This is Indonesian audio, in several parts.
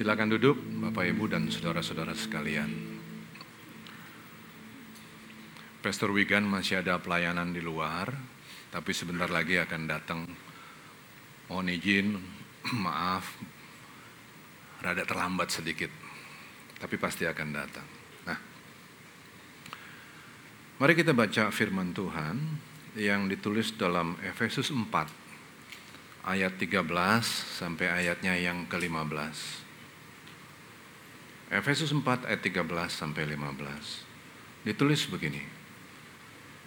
Silakan duduk, Bapak Ibu dan saudara-saudara sekalian. Pastor Wigan masih ada pelayanan di luar, tapi sebentar lagi akan datang. Mohon izin, maaf, rada terlambat sedikit, tapi pasti akan datang. Nah, mari kita baca firman Tuhan yang ditulis dalam Efesus 4 ayat 13 sampai ayatnya yang ke-15. Efesus 4 ayat 13 sampai 15. Ditulis begini.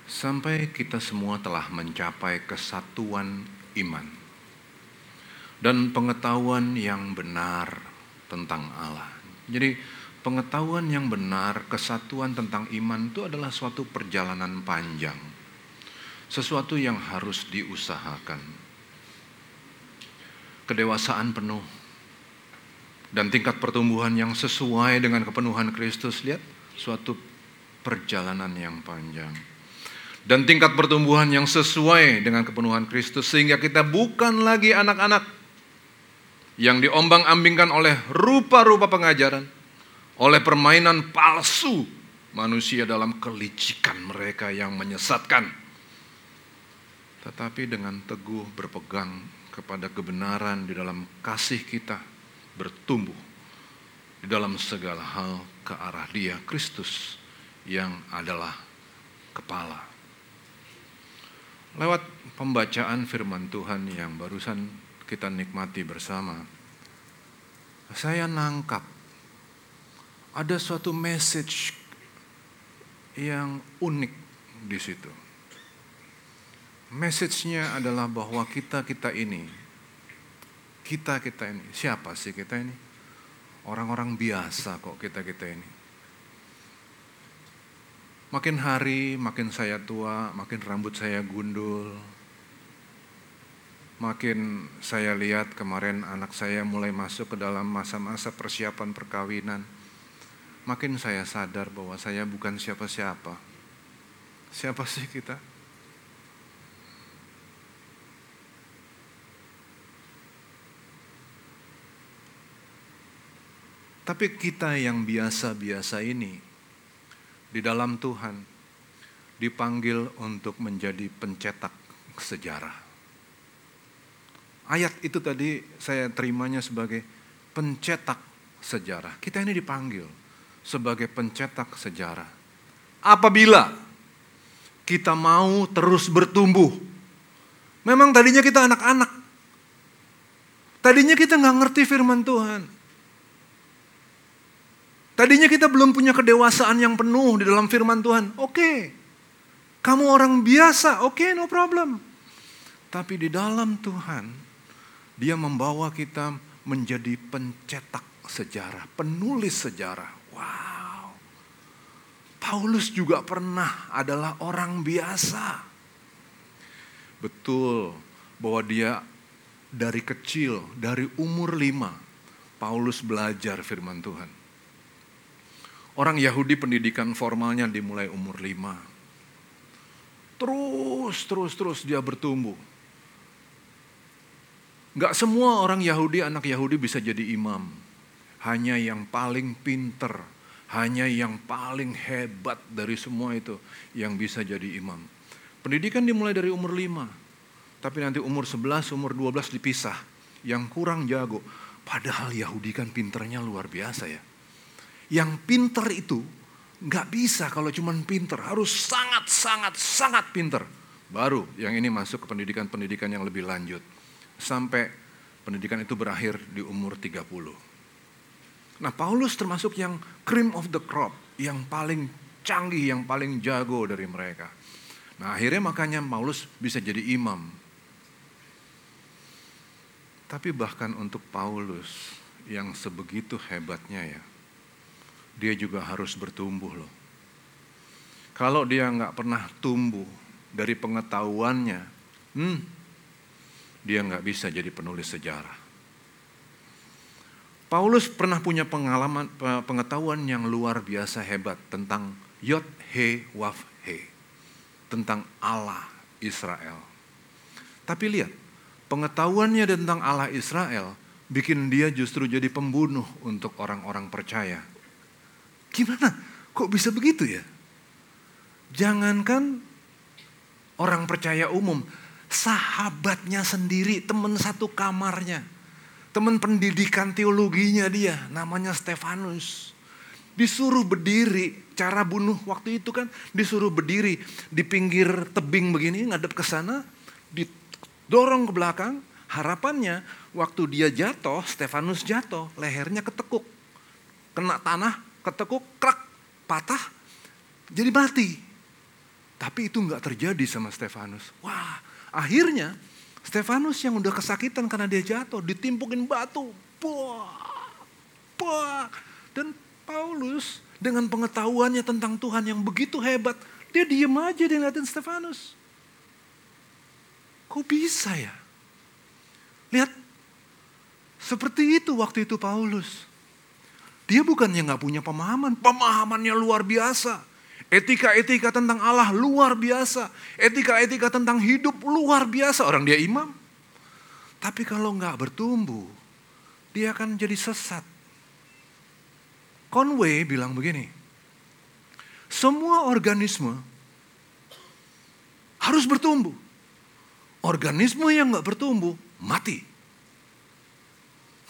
Sampai kita semua telah mencapai kesatuan iman dan pengetahuan yang benar tentang Allah. Jadi pengetahuan yang benar, kesatuan tentang iman itu adalah suatu perjalanan panjang. Sesuatu yang harus diusahakan. Kedewasaan penuh dan tingkat pertumbuhan yang sesuai dengan kepenuhan Kristus. Lihat, suatu perjalanan yang panjang. Dan tingkat pertumbuhan yang sesuai dengan kepenuhan Kristus sehingga kita bukan lagi anak-anak yang diombang-ambingkan oleh rupa-rupa pengajaran, oleh permainan palsu manusia dalam kelicikan mereka yang menyesatkan. Tetapi dengan teguh berpegang kepada kebenaran di dalam kasih kita, bertumbuh di dalam segala hal ke arah Dia, Kristus yang adalah kepala. Lewat pembacaan firman Tuhan yang barusan kita nikmati bersama, saya nangkap ada suatu message yang unik di situ. Message-nya adalah bahwa kita-kita ini kita-kita ini, siapa sih kita ini? Orang-orang biasa kok kita-kita ini. Makin hari makin saya tua, makin rambut saya gundul. Makin saya lihat kemarin anak saya mulai masuk ke dalam masa-masa persiapan perkawinan. Makin saya sadar bahwa saya bukan siapa-siapa. Siapa sih kita? Tapi kita yang biasa-biasa ini di dalam Tuhan dipanggil untuk menjadi pencetak sejarah. Ayat itu tadi saya terimanya sebagai pencetak sejarah. Kita ini dipanggil sebagai pencetak sejarah. Apabila kita mau terus bertumbuh. Memang tadinya kita anak-anak. Tadinya kita nggak ngerti firman Tuhan. Tadinya kita belum punya kedewasaan yang penuh di dalam firman Tuhan. Oke, kamu orang biasa, oke, no problem. Tapi di dalam Tuhan, Dia membawa kita menjadi pencetak sejarah, penulis sejarah. Wow, Paulus juga pernah adalah orang biasa. Betul bahwa dia dari kecil, dari umur lima, Paulus belajar firman Tuhan Orang Yahudi pendidikan formalnya dimulai umur lima. Terus, terus, terus dia bertumbuh. Gak semua orang Yahudi, anak Yahudi bisa jadi imam. Hanya yang paling pinter, hanya yang paling hebat dari semua itu yang bisa jadi imam. Pendidikan dimulai dari umur lima. Tapi nanti umur sebelas, umur dua belas dipisah. Yang kurang jago. Padahal Yahudi kan pinternya luar biasa ya yang pinter itu nggak bisa kalau cuma pinter, harus sangat sangat sangat pinter. Baru yang ini masuk ke pendidikan-pendidikan yang lebih lanjut. Sampai pendidikan itu berakhir di umur 30. Nah Paulus termasuk yang cream of the crop, yang paling canggih, yang paling jago dari mereka. Nah akhirnya makanya Paulus bisa jadi imam. Tapi bahkan untuk Paulus yang sebegitu hebatnya ya, dia juga harus bertumbuh loh. Kalau dia nggak pernah tumbuh dari pengetahuannya, hmm, dia nggak bisa jadi penulis sejarah. Paulus pernah punya pengalaman pengetahuan yang luar biasa hebat tentang Yod He Waf He, tentang Allah Israel. Tapi lihat, pengetahuannya tentang Allah Israel bikin dia justru jadi pembunuh untuk orang-orang percaya. Gimana? Kok bisa begitu ya? Jangankan orang percaya umum, sahabatnya sendiri, teman satu kamarnya, teman pendidikan teologinya dia, namanya Stefanus. Disuruh berdiri, cara bunuh waktu itu kan disuruh berdiri di pinggir tebing begini, ngadep ke sana, didorong ke belakang, harapannya waktu dia jatuh, Stefanus jatuh, lehernya ketekuk. Kena tanah, ketekuk, krak, patah, jadi mati. Tapi itu nggak terjadi sama Stefanus. Wah, akhirnya Stefanus yang udah kesakitan karena dia jatuh, ditimpukin batu. Buah, buah. Dan Paulus dengan pengetahuannya tentang Tuhan yang begitu hebat, dia diem aja dia ngeliatin Stefanus. Kok bisa ya? Lihat, seperti itu waktu itu Paulus. Dia bukannya nggak punya pemahaman, pemahamannya luar biasa. Etika-etika tentang Allah luar biasa. Etika-etika tentang hidup luar biasa. Orang dia imam. Tapi kalau nggak bertumbuh, dia akan jadi sesat. Conway bilang begini, semua organisme harus bertumbuh. Organisme yang nggak bertumbuh mati.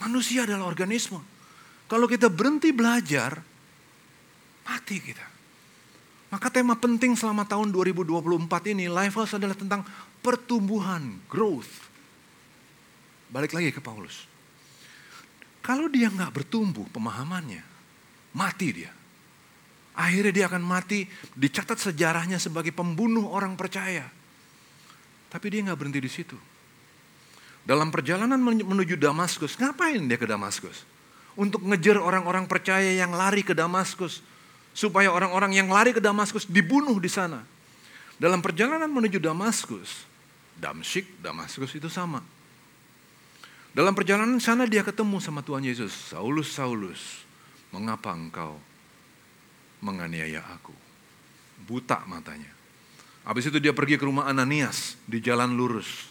Manusia adalah organisme. Kalau kita berhenti belajar, mati kita. Maka tema penting selama tahun 2024 ini, Life House adalah tentang pertumbuhan, growth. Balik lagi ke Paulus. Kalau dia nggak bertumbuh pemahamannya, mati dia. Akhirnya dia akan mati, dicatat sejarahnya sebagai pembunuh orang percaya. Tapi dia nggak berhenti di situ. Dalam perjalanan menuju Damaskus, ngapain dia ke Damaskus? Untuk ngejar orang-orang percaya yang lari ke Damaskus. Supaya orang-orang yang lari ke Damaskus dibunuh di sana. Dalam perjalanan menuju Damaskus, Damsyik, Damaskus itu sama. Dalam perjalanan sana dia ketemu sama Tuhan Yesus. Saulus, Saulus, mengapa engkau menganiaya aku? Buta matanya. Habis itu dia pergi ke rumah Ananias di jalan lurus.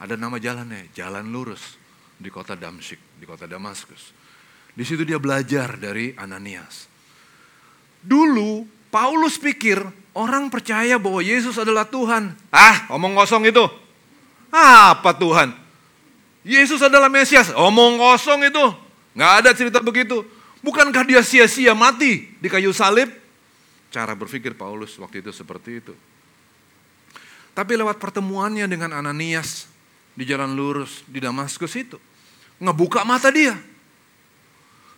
Ada nama jalannya, jalan lurus di kota Damsyik, di kota Damaskus. Di situ dia belajar dari Ananias. Dulu Paulus pikir orang percaya bahwa Yesus adalah Tuhan. Ah, omong kosong itu. Apa Tuhan? Yesus adalah Mesias. Omong kosong itu. Nggak ada cerita begitu. Bukankah dia sia-sia mati di kayu salib? Cara berpikir Paulus waktu itu seperti itu. Tapi lewat pertemuannya dengan Ananias, di jalan lurus di Damaskus itu. Ngebuka mata dia.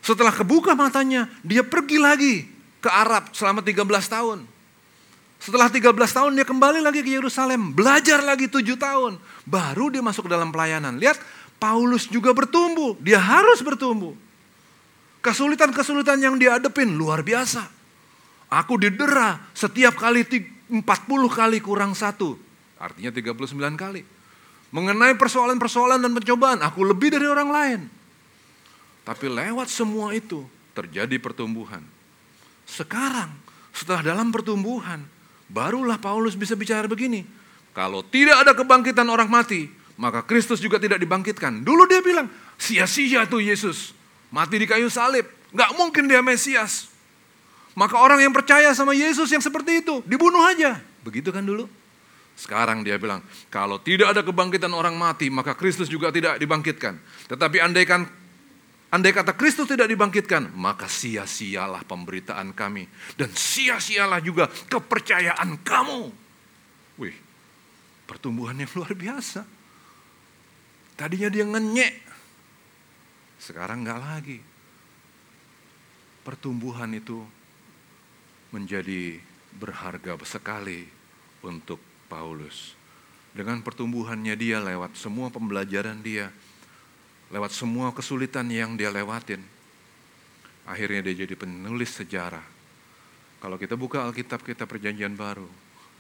Setelah kebuka matanya, dia pergi lagi ke Arab selama 13 tahun. Setelah 13 tahun dia kembali lagi ke Yerusalem, belajar lagi 7 tahun. Baru dia masuk dalam pelayanan. Lihat, Paulus juga bertumbuh, dia harus bertumbuh. Kesulitan-kesulitan yang dihadapin luar biasa. Aku didera setiap kali 40 kali kurang satu. Artinya 39 kali. Mengenai persoalan-persoalan dan pencobaan, aku lebih dari orang lain. Tapi lewat semua itu terjadi pertumbuhan. Sekarang, setelah dalam pertumbuhan, barulah Paulus bisa bicara begini. Kalau tidak ada kebangkitan orang mati, maka Kristus juga tidak dibangkitkan. Dulu dia bilang, sia-sia tuh Yesus. Mati di kayu salib. Gak mungkin dia Mesias. Maka orang yang percaya sama Yesus yang seperti itu, dibunuh aja. Begitu kan dulu? Sekarang dia bilang, kalau tidak ada kebangkitan orang mati, maka Kristus juga tidak dibangkitkan. Tetapi andaikan andai kata Kristus tidak dibangkitkan, maka sia-sialah pemberitaan kami dan sia-sialah juga kepercayaan kamu. Wih, pertumbuhan luar biasa. Tadinya dia ngenyek, sekarang nggak lagi. Pertumbuhan itu menjadi berharga sekali untuk Paulus. Dengan pertumbuhannya dia lewat semua pembelajaran dia, lewat semua kesulitan yang dia lewatin, akhirnya dia jadi penulis sejarah. Kalau kita buka Alkitab kita perjanjian baru,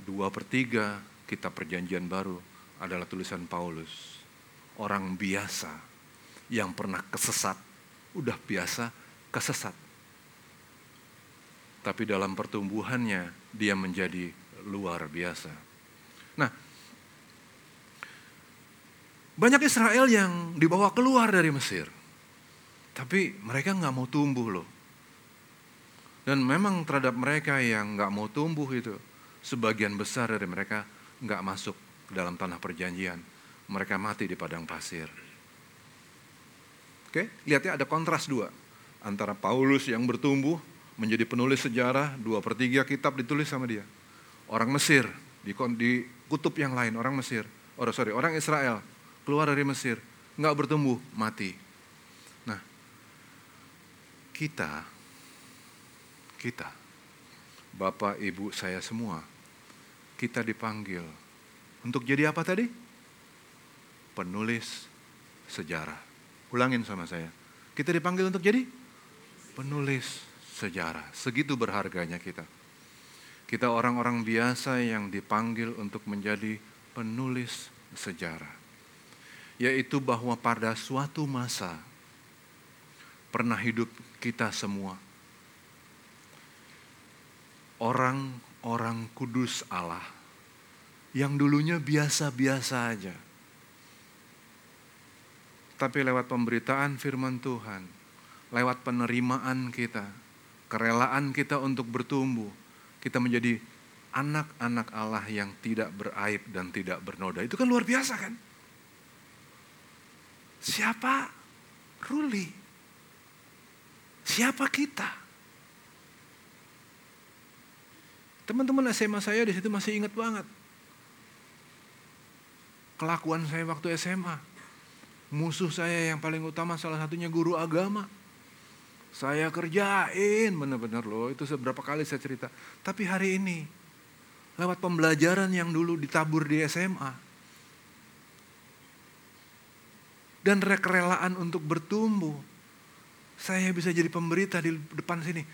dua per tiga kitab perjanjian baru adalah tulisan Paulus. Orang biasa yang pernah kesesat, udah biasa kesesat. Tapi dalam pertumbuhannya dia menjadi luar biasa. Nah, banyak Israel yang dibawa keluar dari Mesir. Tapi mereka nggak mau tumbuh loh. Dan memang terhadap mereka yang nggak mau tumbuh itu, sebagian besar dari mereka nggak masuk ke dalam tanah perjanjian. Mereka mati di padang pasir. Oke, lihat ya ada kontras dua. Antara Paulus yang bertumbuh menjadi penulis sejarah, dua per tiga kitab ditulis sama dia. Orang Mesir, di, di kutub yang lain, orang Mesir. Oh sorry, orang Israel keluar dari Mesir, nggak bertumbuh, mati. Nah, kita, kita, Bapak, Ibu, saya semua, kita dipanggil untuk jadi apa tadi? Penulis sejarah. Ulangin sama saya. Kita dipanggil untuk jadi penulis sejarah. Segitu berharganya kita. Kita orang-orang biasa yang dipanggil untuk menjadi penulis sejarah. Yaitu bahwa pada suatu masa pernah hidup kita semua. Orang-orang kudus Allah yang dulunya biasa-biasa aja. Tapi lewat pemberitaan firman Tuhan, lewat penerimaan kita, kerelaan kita untuk bertumbuh, kita menjadi anak-anak Allah yang tidak beraib dan tidak bernoda. Itu kan luar biasa kan? Siapa Ruli? Siapa kita? Teman-teman SMA saya di situ masih ingat banget. Kelakuan saya waktu SMA. Musuh saya yang paling utama salah satunya guru agama. Saya kerjain benar-benar loh, itu seberapa kali saya cerita. Tapi hari ini, lewat pembelajaran yang dulu ditabur di SMA, dan rekerelaan untuk bertumbuh, saya bisa jadi pemberita di depan sini.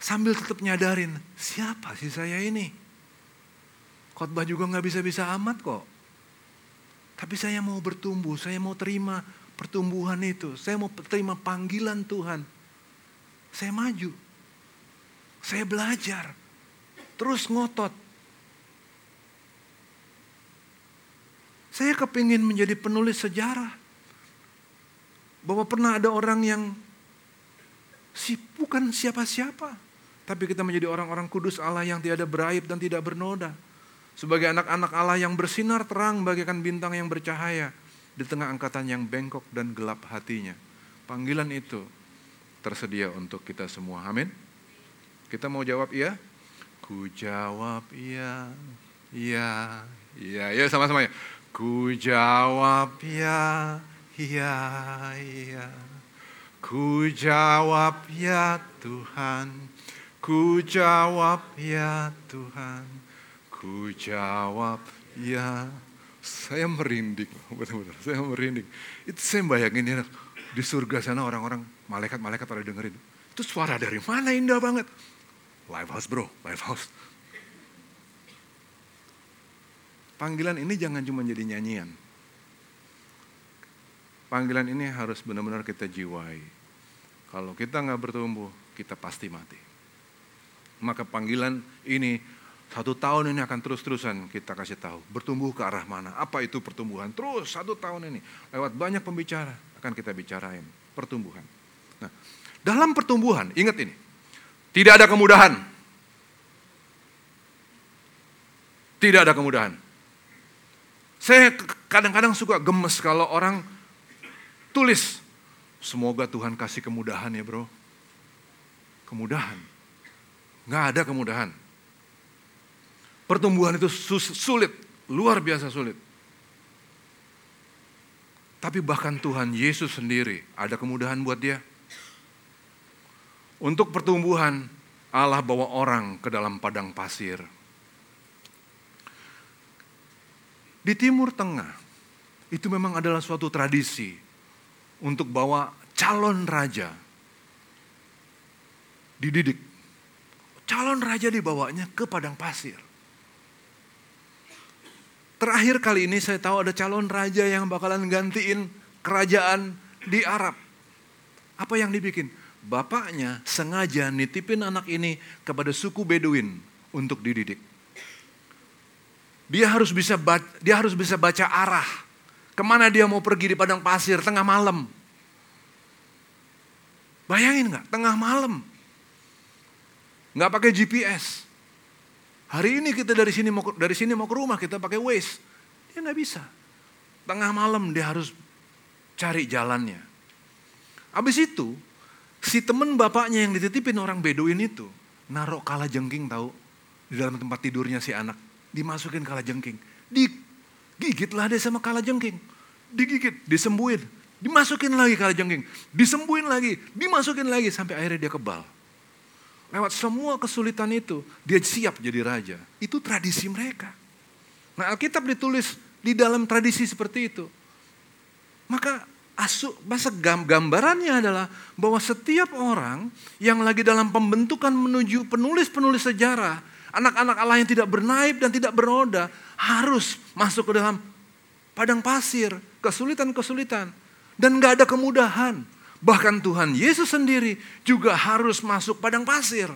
Sambil tetap nyadarin, siapa sih saya ini? Khotbah juga nggak bisa-bisa amat kok. Tapi saya mau bertumbuh, saya mau terima pertumbuhan itu. Saya mau terima panggilan Tuhan. Saya maju. Saya belajar. Terus ngotot. Saya kepingin menjadi penulis sejarah. Bahwa pernah ada orang yang si bukan siapa-siapa. Tapi kita menjadi orang-orang kudus Allah yang tiada beraib dan tidak bernoda. Sebagai anak-anak Allah yang bersinar terang bagaikan bintang yang bercahaya di tengah angkatan yang bengkok dan gelap hatinya. Panggilan itu tersedia untuk kita semua. Amin. Kita mau jawab iya? Ku jawab iya, iya, iya, ya sama-sama ya. Ku jawab iya, iya, iya. Ku jawab ya Tuhan, ku jawab ya Tuhan, ku jawab ya saya merinding, benar-benar saya merinding. Itu saya bayangin ya, di surga sana orang-orang, malaikat-malaikat pada dengerin. Itu suara dari mana indah banget. Live house bro, live house. Panggilan ini jangan cuma jadi nyanyian. Panggilan ini harus benar-benar kita jiwai. Kalau kita nggak bertumbuh, kita pasti mati. Maka panggilan ini satu tahun ini akan terus-terusan kita kasih tahu. Bertumbuh ke arah mana. Apa itu pertumbuhan. Terus satu tahun ini. Lewat banyak pembicara akan kita bicarain. Pertumbuhan. Nah, dalam pertumbuhan, ingat ini. Tidak ada kemudahan. Tidak ada kemudahan. Saya kadang-kadang suka gemes kalau orang tulis. Semoga Tuhan kasih kemudahan ya bro. Kemudahan. Nggak ada kemudahan. Pertumbuhan itu sulit, luar biasa sulit. Tapi bahkan Tuhan Yesus sendiri ada kemudahan buat dia. Untuk pertumbuhan, Allah bawa orang ke dalam padang pasir. Di Timur Tengah, itu memang adalah suatu tradisi untuk bawa calon raja dididik. Calon raja dibawanya ke padang pasir. Terakhir kali ini saya tahu ada calon raja yang bakalan gantiin kerajaan di Arab. Apa yang dibikin? Bapaknya sengaja nitipin anak ini kepada suku Beduin untuk dididik. Dia harus bisa baca, dia harus bisa baca arah. Ke mana dia mau pergi di padang pasir tengah malam. Bayangin nggak, tengah malam. Nggak pakai GPS. Hari ini kita dari sini mau dari sini mau ke rumah kita pakai Waze. Dia nggak bisa. Tengah malam dia harus cari jalannya. Habis itu si temen bapaknya yang dititipin orang Beduin itu narok kala jengking tahu di dalam tempat tidurnya si anak. Dimasukin kala jengking. Digigitlah dia sama kala jengking. Digigit, disembuhin. Dimasukin lagi kala jengking. Disembuhin lagi, dimasukin lagi sampai akhirnya dia kebal. Lewat semua kesulitan itu, dia siap jadi raja. Itu tradisi mereka. Nah Alkitab ditulis di dalam tradisi seperti itu. Maka asu, bahasa gambarannya adalah bahwa setiap orang yang lagi dalam pembentukan menuju penulis-penulis sejarah, anak-anak Allah yang tidak bernaib dan tidak beroda, harus masuk ke dalam padang pasir, kesulitan-kesulitan. Dan gak ada kemudahan. Bahkan Tuhan Yesus sendiri juga harus masuk padang pasir.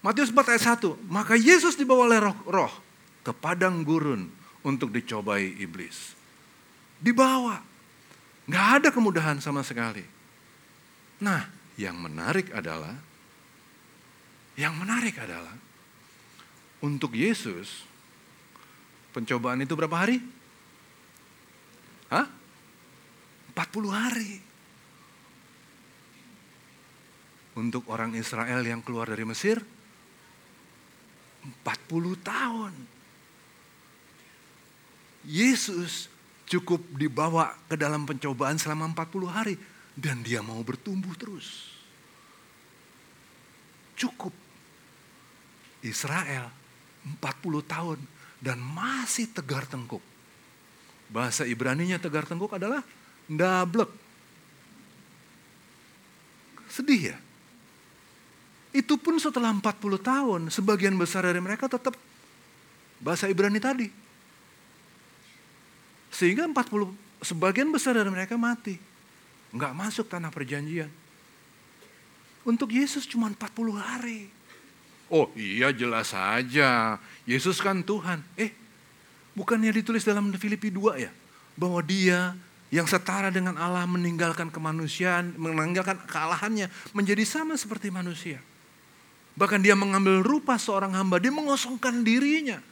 Matius 4 ayat 1. Maka Yesus dibawa oleh roh, roh ke padang gurun untuk dicobai iblis. Dibawa. Nggak ada kemudahan sama sekali. Nah, yang menarik adalah, yang menarik adalah, untuk Yesus, pencobaan itu berapa hari? Hah? 40 hari. Untuk orang Israel yang keluar dari Mesir, 40 tahun. Yesus cukup dibawa ke dalam pencobaan selama 40 hari. Dan dia mau bertumbuh terus. Cukup. Israel 40 tahun dan masih tegar tengkuk. Bahasa Ibraninya tegar tengkuk adalah Ndablek. Sedih ya? Itu pun setelah 40 tahun, sebagian besar dari mereka tetap bahasa Ibrani tadi. Sehingga 40, sebagian besar dari mereka mati. Nggak masuk tanah perjanjian. Untuk Yesus cuma 40 hari. Oh iya jelas saja. Yesus kan Tuhan. Eh, bukannya ditulis dalam Filipi 2 ya? Bahwa dia yang setara dengan Allah meninggalkan kemanusiaan, meninggalkan kealahannya, menjadi sama seperti manusia. Bahkan dia mengambil rupa seorang hamba, dia mengosongkan dirinya.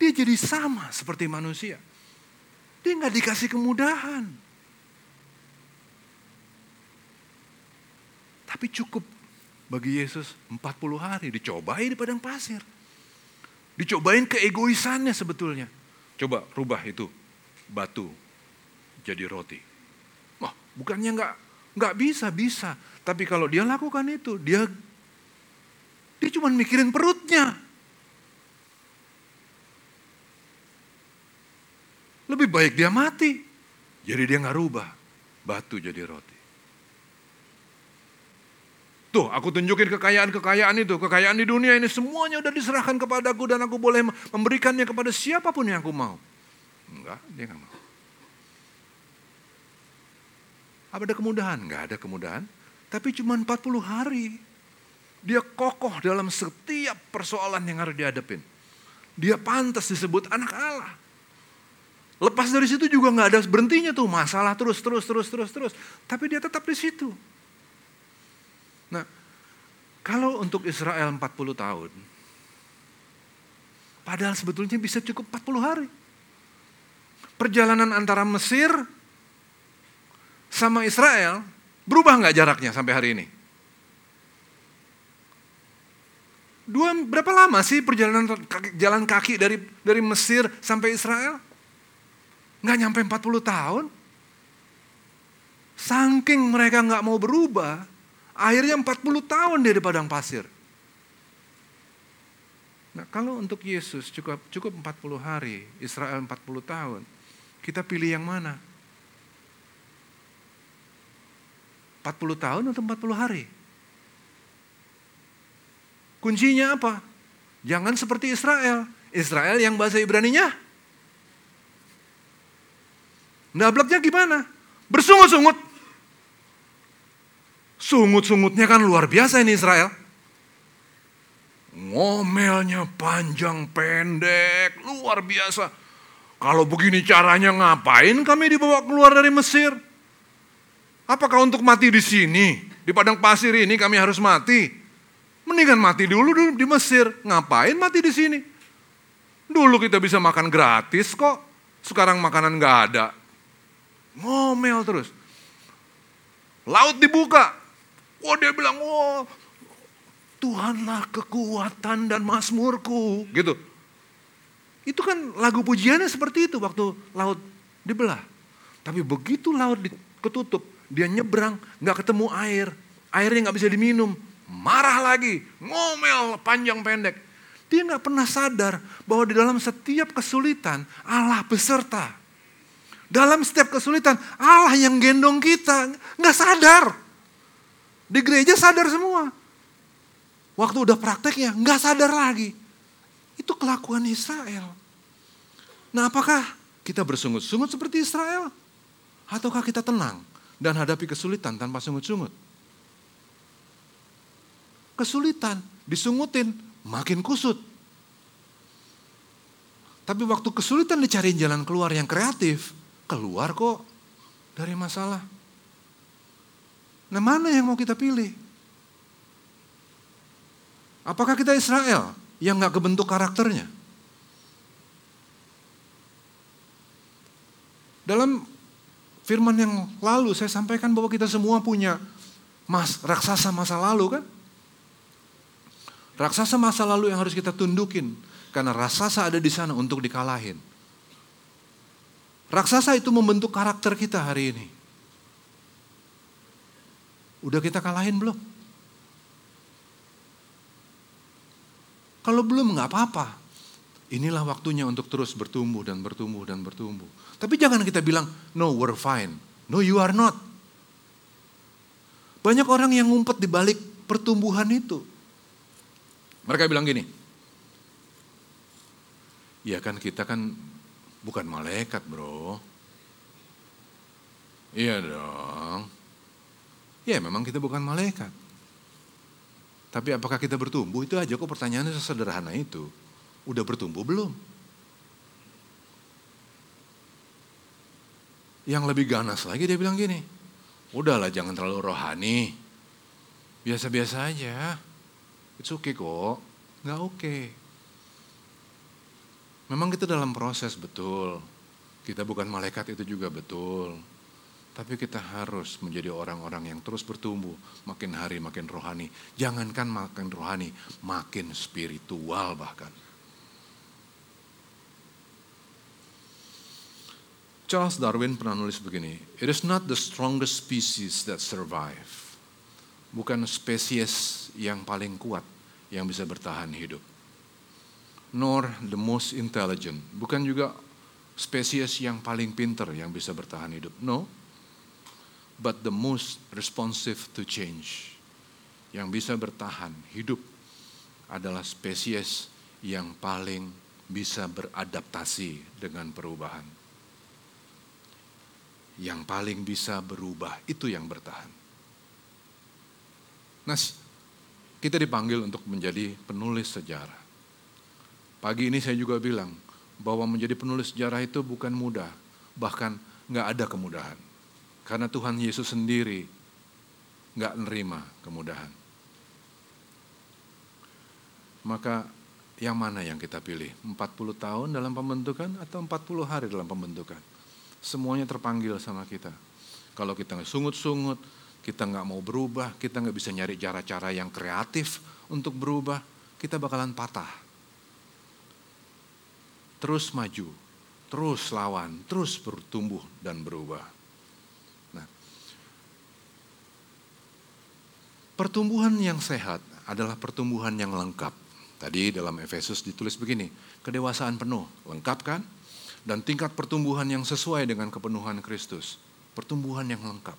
Dia jadi sama seperti manusia. Dia nggak dikasih kemudahan. Tapi cukup bagi Yesus 40 hari dicobai di padang pasir. Dicobain keegoisannya sebetulnya. Coba rubah itu batu jadi roti. Wah, bukannya nggak nggak bisa bisa, tapi kalau dia lakukan itu, dia dia cuma mikirin perutnya. Lebih baik dia mati. Jadi dia nggak rubah batu jadi roti. Tuh, aku tunjukin kekayaan-kekayaan itu. Kekayaan di dunia ini semuanya udah diserahkan kepadaku dan aku boleh memberikannya kepada siapa pun yang aku mau. Enggak, dia nggak mau. Apa ada kemudahan? Enggak ada kemudahan. Tapi cuma 40 hari. Dia kokoh dalam setiap persoalan yang harus dihadapin. Dia pantas disebut anak Allah. Lepas dari situ juga nggak ada berhentinya tuh masalah terus terus terus terus terus. Tapi dia tetap di situ. Kalau untuk Israel 40 tahun, padahal sebetulnya bisa cukup 40 hari. Perjalanan antara Mesir sama Israel, berubah nggak jaraknya sampai hari ini? Dua, berapa lama sih perjalanan jalan kaki dari dari Mesir sampai Israel? Nggak nyampe 40 tahun. Saking mereka nggak mau berubah, akhirnya 40 tahun dia di padang pasir. Nah kalau untuk Yesus cukup cukup 40 hari, Israel 40 tahun, kita pilih yang mana? 40 tahun atau 40 hari? Kuncinya apa? Jangan seperti Israel. Israel yang bahasa Ibraninya. Nablaknya gimana? Bersungut-sungut. Sungut-sungutnya kan luar biasa ini Israel. Ngomelnya panjang pendek, luar biasa. Kalau begini caranya ngapain kami dibawa keluar dari Mesir? Apakah untuk mati di sini, di padang pasir ini kami harus mati? Mendingan mati dulu di Mesir. Ngapain mati di sini? Dulu kita bisa makan gratis kok. Sekarang makanan nggak ada. Ngomel terus. Laut dibuka. Oh dia bilang, oh Tuhanlah kekuatan dan masmurku. Gitu. Itu kan lagu pujiannya seperti itu waktu laut dibelah. Tapi begitu laut ketutup, dia nyebrang, nggak ketemu air. Airnya nggak bisa diminum. Marah lagi, ngomel panjang pendek. Dia nggak pernah sadar bahwa di dalam setiap kesulitan Allah beserta. Dalam setiap kesulitan Allah yang gendong kita. Nggak sadar. Di gereja sadar semua. Waktu udah prakteknya nggak sadar lagi. Itu kelakuan Israel. Nah apakah kita bersungut-sungut seperti Israel? Ataukah kita tenang dan hadapi kesulitan tanpa sungut-sungut? Kesulitan, disungutin, makin kusut. Tapi waktu kesulitan dicari jalan keluar yang kreatif, keluar kok dari masalah. Nah mana yang mau kita pilih? Apakah kita Israel yang gak kebentuk karakternya? Dalam firman yang lalu saya sampaikan bahwa kita semua punya mas raksasa masa lalu kan? Raksasa masa lalu yang harus kita tundukin karena raksasa ada di sana untuk dikalahin. Raksasa itu membentuk karakter kita hari ini. Udah kita kalahin belum? Kalau belum nggak apa-apa. Inilah waktunya untuk terus bertumbuh dan bertumbuh dan bertumbuh. Tapi jangan kita bilang, no we're fine. No you are not. Banyak orang yang ngumpet di balik pertumbuhan itu. Mereka bilang gini, ya kan kita kan bukan malaikat bro. Iya dong. Ya memang kita bukan malaikat. Tapi apakah kita bertumbuh? Itu aja kok pertanyaannya sesederhana itu. Udah bertumbuh belum? Yang lebih ganas lagi dia bilang gini, udahlah jangan terlalu rohani. Biasa-biasa aja. It's okay kok. Nggak oke. Okay. Memang kita dalam proses betul. Kita bukan malaikat itu juga betul. Tapi kita harus menjadi orang-orang yang terus bertumbuh. Makin hari makin rohani. Jangankan makin rohani, makin spiritual bahkan. Charles Darwin pernah nulis begini, It is not the strongest species that survive. Bukan spesies yang paling kuat yang bisa bertahan hidup. Nor the most intelligent. Bukan juga spesies yang paling pinter yang bisa bertahan hidup. No. But the most responsive to change. Yang bisa bertahan hidup adalah spesies yang paling bisa beradaptasi dengan perubahan yang paling bisa berubah, itu yang bertahan. Nah, kita dipanggil untuk menjadi penulis sejarah. Pagi ini saya juga bilang bahwa menjadi penulis sejarah itu bukan mudah, bahkan nggak ada kemudahan. Karena Tuhan Yesus sendiri nggak nerima kemudahan. Maka yang mana yang kita pilih? 40 tahun dalam pembentukan atau 40 hari dalam pembentukan? Semuanya terpanggil sama kita. Kalau kita nggak sungut-sungut, kita nggak mau berubah, kita nggak bisa nyari cara-cara yang kreatif untuk berubah, kita bakalan patah. Terus maju, terus lawan, terus bertumbuh dan berubah. Pertumbuhan yang sehat adalah pertumbuhan yang lengkap. Tadi dalam Efesus ditulis begini, kedewasaan penuh, lengkap kan? dan tingkat pertumbuhan yang sesuai dengan kepenuhan Kristus. Pertumbuhan yang lengkap.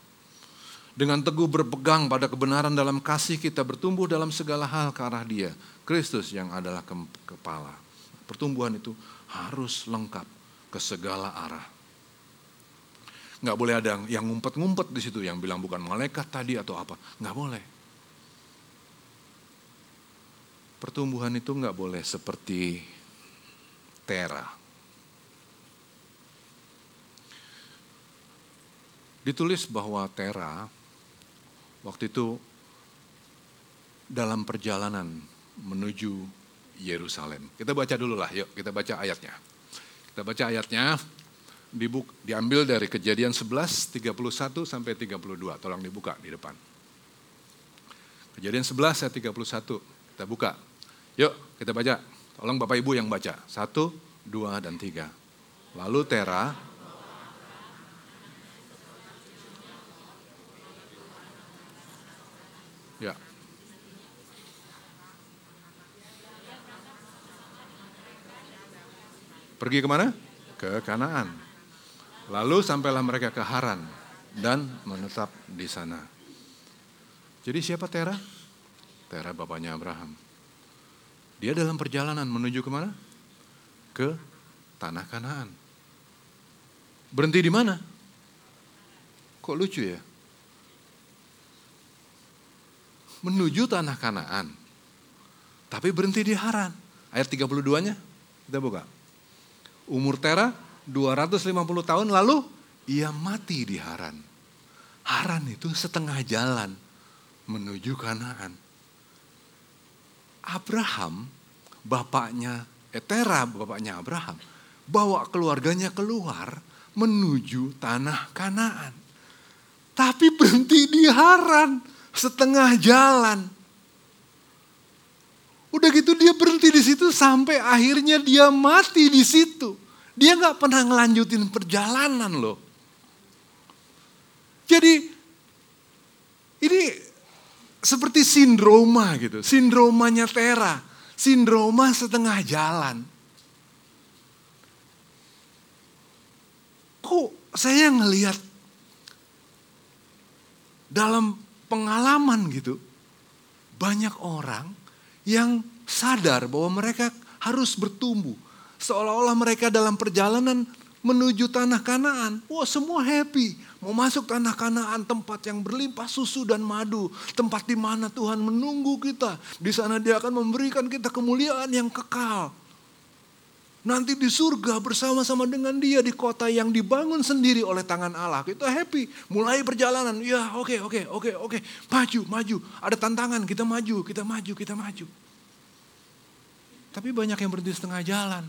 Dengan teguh berpegang pada kebenaran dalam kasih kita bertumbuh dalam segala hal ke arah dia. Kristus yang adalah ke kepala. Pertumbuhan itu harus lengkap ke segala arah. Nggak boleh ada yang ngumpet-ngumpet di situ, yang bilang bukan malaikat tadi atau apa. Nggak boleh. Pertumbuhan itu nggak boleh seperti tera Ditulis bahwa Tera waktu itu dalam perjalanan menuju Yerusalem. Kita baca dulu lah, yuk kita baca ayatnya. Kita baca ayatnya, dibuk, diambil dari kejadian 11, 31 sampai 32. Tolong dibuka di depan. Kejadian 11 ayat 31, kita buka. Yuk kita baca, tolong Bapak Ibu yang baca. Satu, dua, dan tiga. Lalu Tera Ya. Pergi ke mana? Ke Kanaan. Lalu sampailah mereka ke Haran dan menetap di sana. Jadi siapa Tera? Tera bapaknya Abraham. Dia dalam perjalanan menuju ke mana? Ke tanah Kanaan. Berhenti di mana? Kok lucu ya? Menuju tanah Kanaan. Tapi berhenti di Haran. Ayat 32-nya kita buka. Umur Tera 250 tahun lalu ia mati di Haran. Haran itu setengah jalan menuju Kanaan. Abraham, bapaknya Etera, bapaknya Abraham, bawa keluarganya keluar menuju tanah Kanaan. Tapi berhenti di Haran, setengah jalan. Udah gitu dia berhenti di situ sampai akhirnya dia mati di situ. Dia nggak pernah ngelanjutin perjalanan loh. Jadi ini seperti sindroma gitu, sindromanya Tera, sindroma setengah jalan. Kok saya ngelihat dalam pengalaman gitu, banyak orang yang sadar bahwa mereka harus bertumbuh. Seolah-olah mereka dalam perjalanan menuju tanah kanaan. Wah semua happy. Mau masuk tanah kanaan tempat yang berlimpah susu dan madu. Tempat di mana Tuhan menunggu kita. Di sana dia akan memberikan kita kemuliaan yang kekal. Nanti di surga bersama-sama dengan dia di kota yang dibangun sendiri oleh tangan Allah. Kita happy. Mulai perjalanan. Ya oke okay, oke okay, oke okay, oke. Maju maju. Ada tantangan kita maju kita maju kita maju. Tapi banyak yang berhenti setengah jalan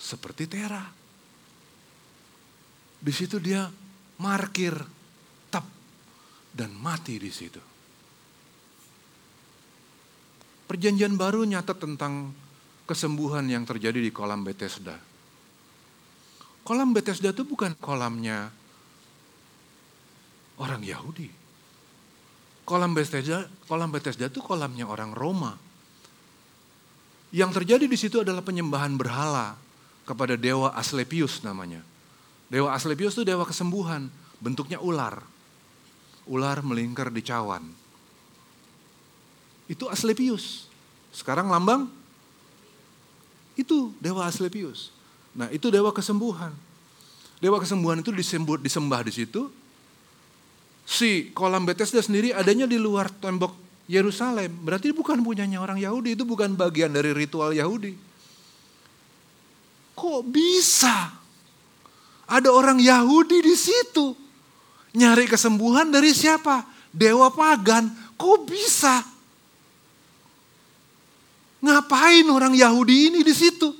seperti Tera. Di situ dia markir, tap, dan mati di situ. Perjanjian baru nyata tentang kesembuhan yang terjadi di kolam Bethesda. Kolam Bethesda itu bukan kolamnya orang Yahudi. Kolam Bethesda, kolam Bethesda itu kolamnya orang Roma. Yang terjadi di situ adalah penyembahan berhala kepada dewa Asclepius namanya. Dewa Asclepius itu dewa kesembuhan, bentuknya ular. Ular melingkar di cawan. Itu Asclepius. Sekarang lambang itu dewa Asclepius. Nah, itu dewa kesembuhan. Dewa kesembuhan itu disembut disembah di situ. Si kolam Bethesda sendiri adanya di luar tembok Yerusalem. Berarti bukan punyanya orang Yahudi, itu bukan bagian dari ritual Yahudi. Kok bisa? Ada orang Yahudi di situ. Nyari kesembuhan dari siapa? Dewa pagan. Kok bisa? Ngapain orang Yahudi ini di situ?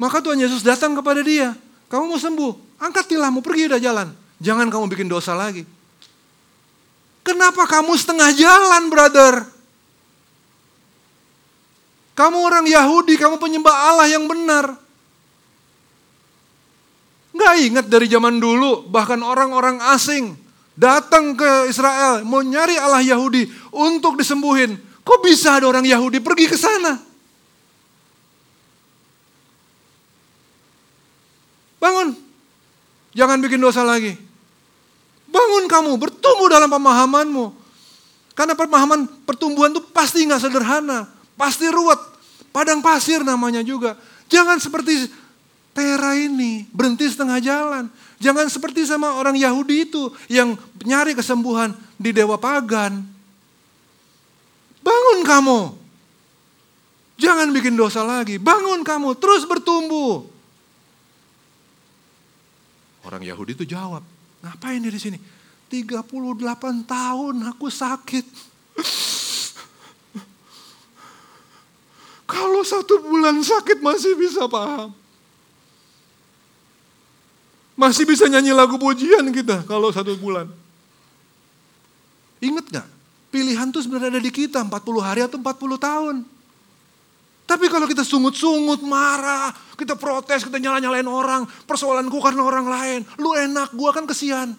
Maka Tuhan Yesus datang kepada dia. Kamu mau sembuh? Angkat tilahmu, pergi udah jalan. Jangan kamu bikin dosa lagi. Kenapa kamu setengah jalan, brother? Kamu orang Yahudi, kamu penyembah Allah yang benar. Nggak ingat dari zaman dulu, bahkan orang-orang asing datang ke Israel mau nyari Allah Yahudi untuk disembuhin. Kok bisa ada orang Yahudi pergi ke sana? Bangun. Jangan bikin dosa lagi. Bangun kamu, bertumbuh dalam pemahamanmu. Karena pemahaman pertumbuhan itu pasti nggak sederhana. Pasti ruwet. Padang pasir namanya juga. Jangan seperti Tera ini berhenti setengah jalan. Jangan seperti sama orang Yahudi itu yang nyari kesembuhan di dewa pagan. Bangun kamu. Jangan bikin dosa lagi. Bangun kamu, terus bertumbuh. Orang Yahudi itu jawab, ngapain dia di sini? 38 tahun aku sakit. Kalau satu bulan sakit masih bisa paham. Masih bisa nyanyi lagu pujian kita kalau satu bulan. Ingat gak? Pilihan tuh sebenarnya ada di kita 40 hari atau 40 tahun. Tapi kalau kita sungut-sungut, marah, kita protes, kita nyala-nyalain orang, persoalanku karena orang lain, lu enak, gua kan kesian.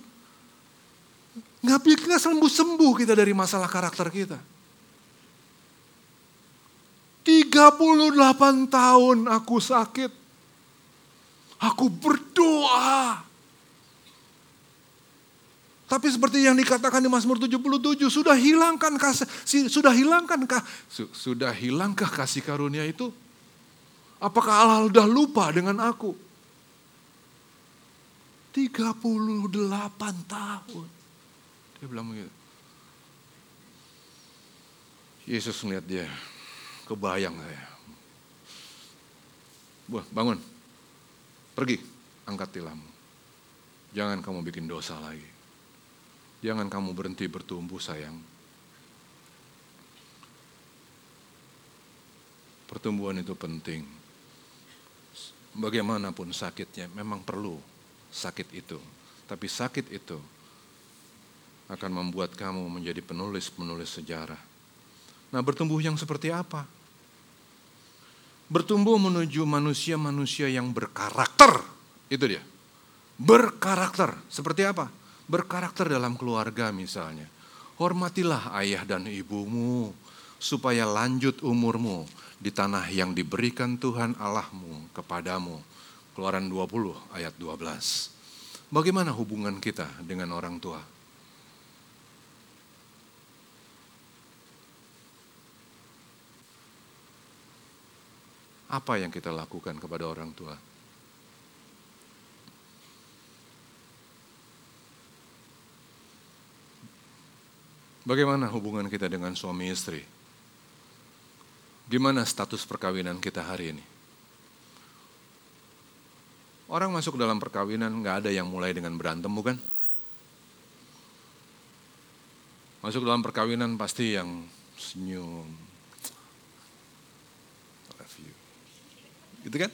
Nggak bisa sembuh-sembuh kita dari masalah karakter kita. 38 tahun aku sakit. Aku berdoa. Tapi seperti yang dikatakan di Mazmur 77, sudah hilangkan kasih, sudah hilangkan sudah hilangkah kasih karunia itu? Apakah Allah sudah lupa dengan aku? 38 tahun. Dia bilang begitu. Yesus melihat dia, kebayang saya. Buah, bangun. Pergi, angkat tilammu. Jangan kamu bikin dosa lagi. Jangan kamu berhenti bertumbuh sayang. Pertumbuhan itu penting. Bagaimanapun sakitnya, memang perlu sakit itu. Tapi sakit itu akan membuat kamu menjadi penulis-penulis sejarah. Nah bertumbuh yang seperti apa? Bertumbuh menuju manusia-manusia yang berkarakter. Itu dia. Berkarakter. Seperti apa? berkarakter dalam keluarga misalnya. Hormatilah ayah dan ibumu supaya lanjut umurmu di tanah yang diberikan Tuhan Allahmu kepadamu. Keluaran 20 ayat 12. Bagaimana hubungan kita dengan orang tua? Apa yang kita lakukan kepada orang tua? Bagaimana hubungan kita dengan suami istri? Gimana status perkawinan kita hari ini? Orang masuk dalam perkawinan nggak ada yang mulai dengan berantem bukan? Masuk dalam perkawinan pasti yang senyum. Love you. Gitu kan?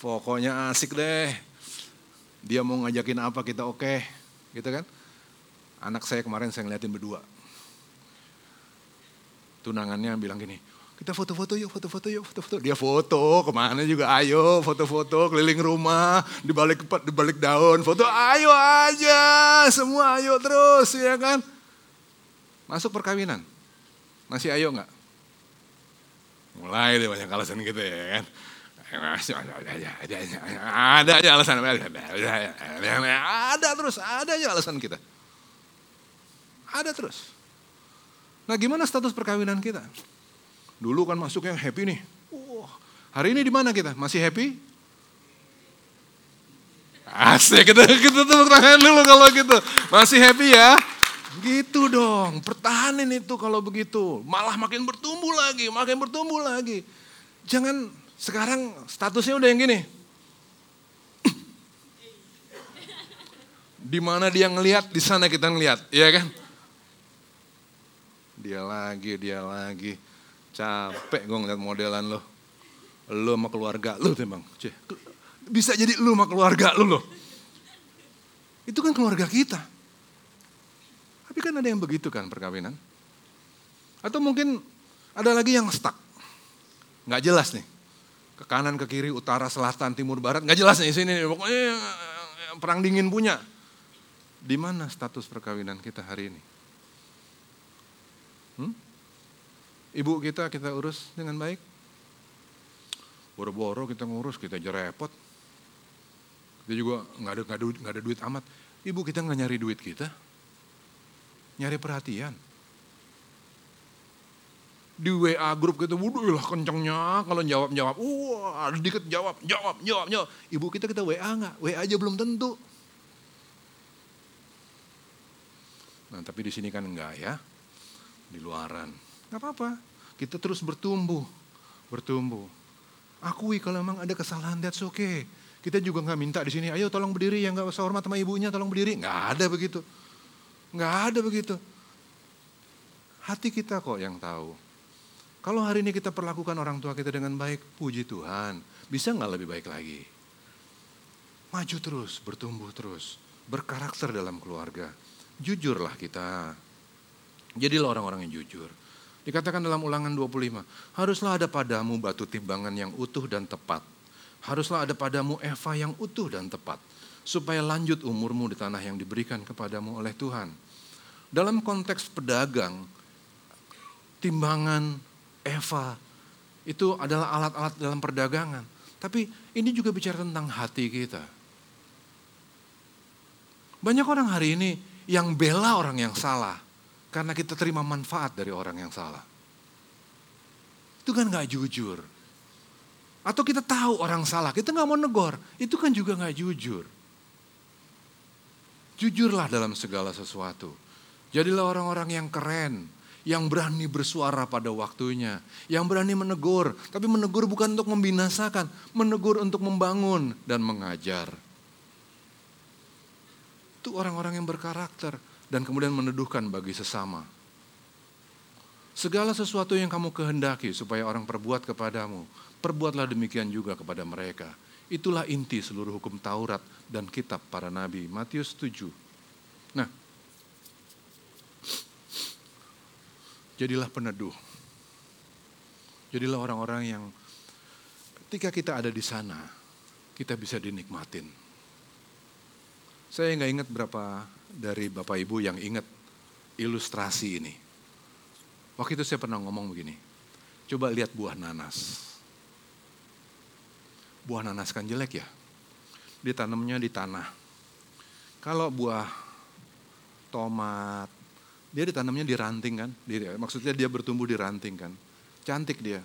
Pokoknya asik deh. Dia mau ngajakin apa kita oke. Okay. Gitu kan? Anak saya kemarin saya ngeliatin berdua. Tunangannya bilang gini, kita foto-foto yuk, foto-foto yuk, foto-foto. Dia foto, ke mana juga ayo, foto-foto keliling rumah, di balik di balik daun, foto ayo aja, semua ayo terus ya kan. Masuk perkawinan, masih ayo nggak? Mulai deh banyak alasan gitu ya kan. Ada aja alasan, ada terus, ada aja alasan kita. Ada terus. Nah gimana status perkawinan kita? Dulu kan masuknya happy nih. Wah, hari ini di mana kita? Masih happy? Asik, kita, kita tepuk tangan dulu kalau gitu. Masih happy ya? Gitu dong, pertahanin itu kalau begitu. Malah makin bertumbuh lagi, makin bertumbuh lagi. Jangan sekarang statusnya udah yang gini. Di mana dia ngelihat, di sana kita ngelihat, ya kan? dia lagi, dia lagi. Capek gue ngeliat modelan lo. Lo sama keluarga lo bang. Bisa jadi lo sama keluarga lo loh. Itu kan keluarga kita. Tapi kan ada yang begitu kan perkawinan. Atau mungkin ada lagi yang stuck. Nggak jelas nih. Ke kanan, ke kiri, utara, selatan, timur, barat. Nggak jelas nih sini. Pokoknya perang dingin punya. Di mana status perkawinan kita hari ini? Hmm? Ibu kita kita urus dengan baik. Boro-boro kita ngurus, kita aja repot. Kita juga nggak ada, gak ada, gak ada duit amat. Ibu kita nggak nyari duit kita, nyari perhatian. Di WA grup kita, wuduh lah kencengnya kalau jawab-jawab. Wah, dikit jawab, jawab, jawab, jawab. Ibu kita kita WA nggak? WA aja belum tentu. Nah tapi di sini kan enggak ya di luaran. Gak apa-apa, kita terus bertumbuh, bertumbuh. Akui kalau memang ada kesalahan, that's okay. Kita juga nggak minta di sini, ayo tolong berdiri yang nggak usah hormat sama ibunya, tolong berdiri. Nggak ada begitu. Nggak ada begitu. Hati kita kok yang tahu. Kalau hari ini kita perlakukan orang tua kita dengan baik, puji Tuhan. Bisa nggak lebih baik lagi? Maju terus, bertumbuh terus. Berkarakter dalam keluarga. Jujurlah kita. Jadilah orang-orang yang jujur. Dikatakan dalam ulangan 25, haruslah ada padamu batu timbangan yang utuh dan tepat. Haruslah ada padamu Eva yang utuh dan tepat. Supaya lanjut umurmu di tanah yang diberikan kepadamu oleh Tuhan. Dalam konteks pedagang, timbangan Eva itu adalah alat-alat dalam perdagangan. Tapi ini juga bicara tentang hati kita. Banyak orang hari ini yang bela orang yang salah karena kita terima manfaat dari orang yang salah. Itu kan gak jujur. Atau kita tahu orang salah, kita gak mau negor. Itu kan juga gak jujur. Jujurlah dalam segala sesuatu. Jadilah orang-orang yang keren, yang berani bersuara pada waktunya, yang berani menegur, tapi menegur bukan untuk membinasakan, menegur untuk membangun dan mengajar. Itu orang-orang yang berkarakter dan kemudian meneduhkan bagi sesama. Segala sesuatu yang kamu kehendaki supaya orang perbuat kepadamu, perbuatlah demikian juga kepada mereka. Itulah inti seluruh hukum Taurat dan kitab para nabi. Matius 7. Nah, jadilah peneduh. Jadilah orang-orang yang ketika kita ada di sana, kita bisa dinikmatin. Saya nggak ingat berapa dari Bapak Ibu yang ingat ilustrasi ini. Waktu itu saya pernah ngomong begini, coba lihat buah nanas. Buah nanas kan jelek ya, ditanamnya di tanah. Kalau buah tomat, dia ditanamnya di ranting kan, maksudnya dia bertumbuh di ranting kan. Cantik dia.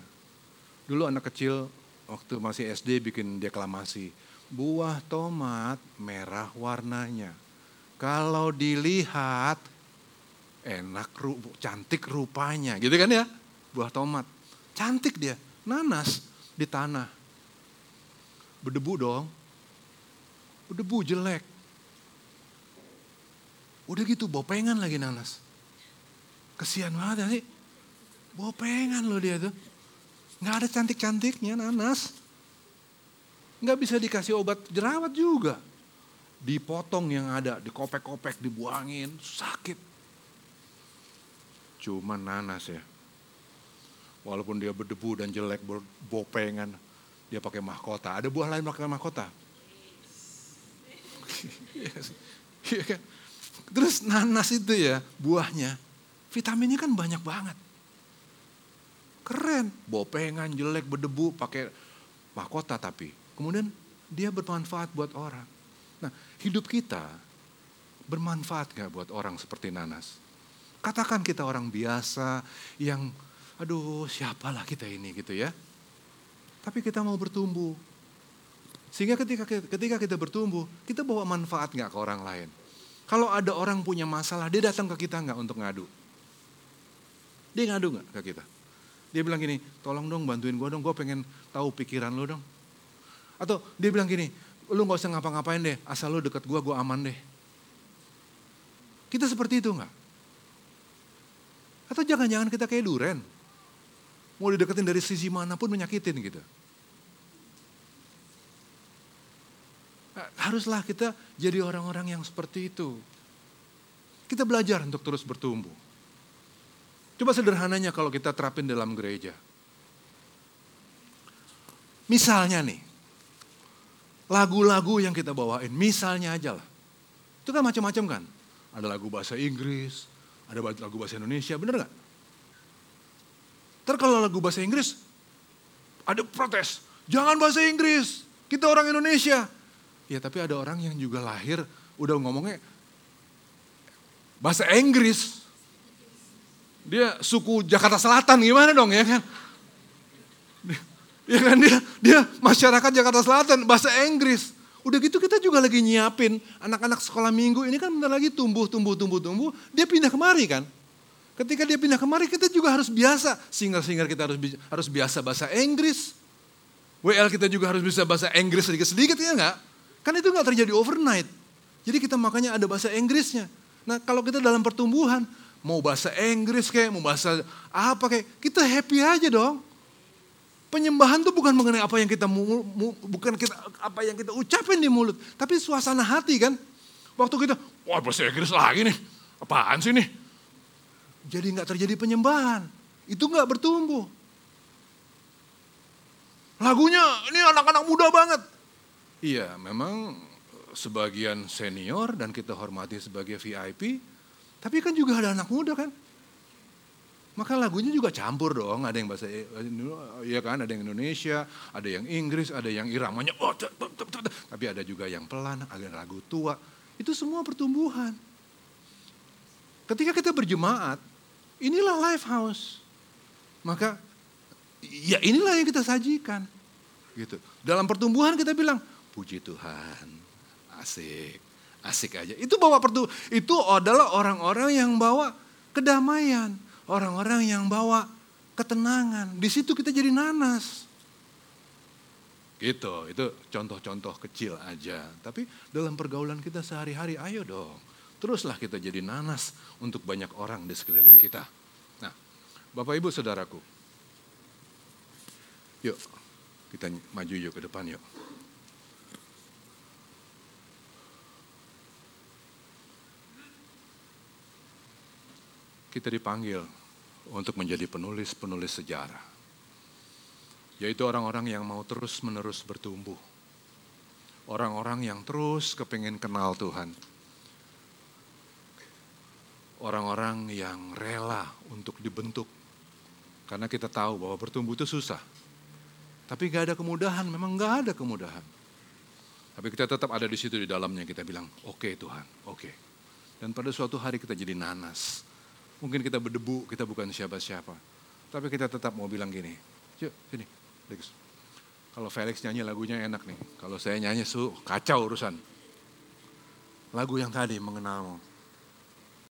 Dulu anak kecil waktu masih SD bikin deklamasi, buah tomat merah warnanya kalau dilihat enak, cantik rupanya, gitu kan ya? Buah tomat. Cantik dia, nanas di tanah. Berdebu dong. Berdebu jelek. Udah gitu bopengan lagi nanas. Kesian banget ya sih. Bopengan loh dia tuh. Nggak ada cantik-cantiknya nanas. Nggak bisa dikasih obat jerawat juga dipotong yang ada, dikopek-kopek, dibuangin, sakit. Cuma nanas ya. Walaupun dia berdebu dan jelek, bopengan, dia pakai mahkota. Ada buah lain pakai mahkota? Iya kan? Terus nanas itu ya, buahnya, vitaminnya kan banyak banget. Keren, bopengan, jelek, berdebu, pakai mahkota tapi. Kemudian dia bermanfaat buat orang. Nah, hidup kita bermanfaat gak buat orang seperti Nanas? Katakan kita orang biasa yang, aduh siapalah kita ini gitu ya. Tapi kita mau bertumbuh. Sehingga ketika ketika kita bertumbuh, kita bawa manfaat gak ke orang lain. Kalau ada orang punya masalah, dia datang ke kita nggak untuk ngadu? Dia ngadu nggak ke kita? Dia bilang gini, tolong dong bantuin gue dong, gue pengen tahu pikiran lo dong. Atau dia bilang gini, lu gak usah ngapa-ngapain deh, asal lu deket gue, gue aman deh. Kita seperti itu nggak? Atau jangan-jangan kita kayak duren, mau dideketin dari sisi mana pun menyakitin gitu. Nah, haruslah kita jadi orang-orang yang seperti itu. Kita belajar untuk terus bertumbuh. Coba sederhananya kalau kita terapin dalam gereja. Misalnya nih, lagu-lagu yang kita bawain, misalnya aja lah. Itu kan macam-macam kan. Ada lagu bahasa Inggris, ada lagu bahasa Indonesia, bener gak? Ntar kalau lagu bahasa Inggris, ada protes. Jangan bahasa Inggris, kita orang Indonesia. Ya tapi ada orang yang juga lahir, udah ngomongnya bahasa Inggris. Dia suku Jakarta Selatan gimana dong ya kan? Ya kan dia dia masyarakat Jakarta Selatan bahasa Inggris. Udah gitu kita juga lagi nyiapin anak-anak sekolah minggu ini kan bentar lagi tumbuh tumbuh tumbuh tumbuh dia pindah kemari kan. Ketika dia pindah kemari kita juga harus biasa singer-singer kita harus harus biasa bahasa Inggris. WL kita juga harus bisa bahasa Inggris sedikit-sedikit ya enggak? Kan itu enggak terjadi overnight. Jadi kita makanya ada bahasa Inggrisnya. Nah kalau kita dalam pertumbuhan, mau bahasa Inggris kayak, mau bahasa apa kayak, kita happy aja dong. Penyembahan tuh bukan mengenai apa yang kita bukan kita apa yang kita ucapin di mulut, tapi suasana hati kan. Waktu kita, wah bahasa Inggris lagi nih, apaan sih nih? Jadi nggak terjadi penyembahan, itu nggak bertumbuh. Lagunya ini anak-anak muda banget. Iya, memang sebagian senior dan kita hormati sebagai VIP, tapi kan juga ada anak muda kan. Maka lagunya juga campur dong, ada yang bahasa ya kan, ada yang Indonesia, ada yang Inggris, ada yang iramanya oh, tapi ada juga yang pelan, ada lagu tua. Itu semua pertumbuhan. Ketika kita berjemaat, inilah life house. Maka ya inilah yang kita sajikan. Gitu. Dalam pertumbuhan kita bilang, puji Tuhan, asik, asik aja. Itu bawa pertu, itu adalah orang-orang yang bawa kedamaian, orang-orang yang bawa ketenangan. Di situ kita jadi nanas. Gitu, itu contoh-contoh kecil aja. Tapi dalam pergaulan kita sehari-hari, ayo dong. Teruslah kita jadi nanas untuk banyak orang di sekeliling kita. Nah, Bapak Ibu Saudaraku, Yuk, kita maju yuk ke depan yuk. Kita dipanggil untuk menjadi penulis-penulis sejarah. Yaitu orang-orang yang mau terus-menerus bertumbuh. Orang-orang yang terus kepingin kenal Tuhan. Orang-orang yang rela untuk dibentuk. Karena kita tahu bahwa bertumbuh itu susah tapi gak ada kemudahan, memang gak ada kemudahan. Tapi kita tetap ada di situ di dalamnya, kita bilang, oke okay, Tuhan, oke. Okay. Dan pada suatu hari kita jadi nanas. Mungkin kita berdebu, kita bukan siapa-siapa. Tapi kita tetap mau bilang gini, yuk sini, Felix. Kalau Felix nyanyi lagunya enak nih, kalau saya nyanyi su kacau urusan. Lagu yang tadi mengenalmu,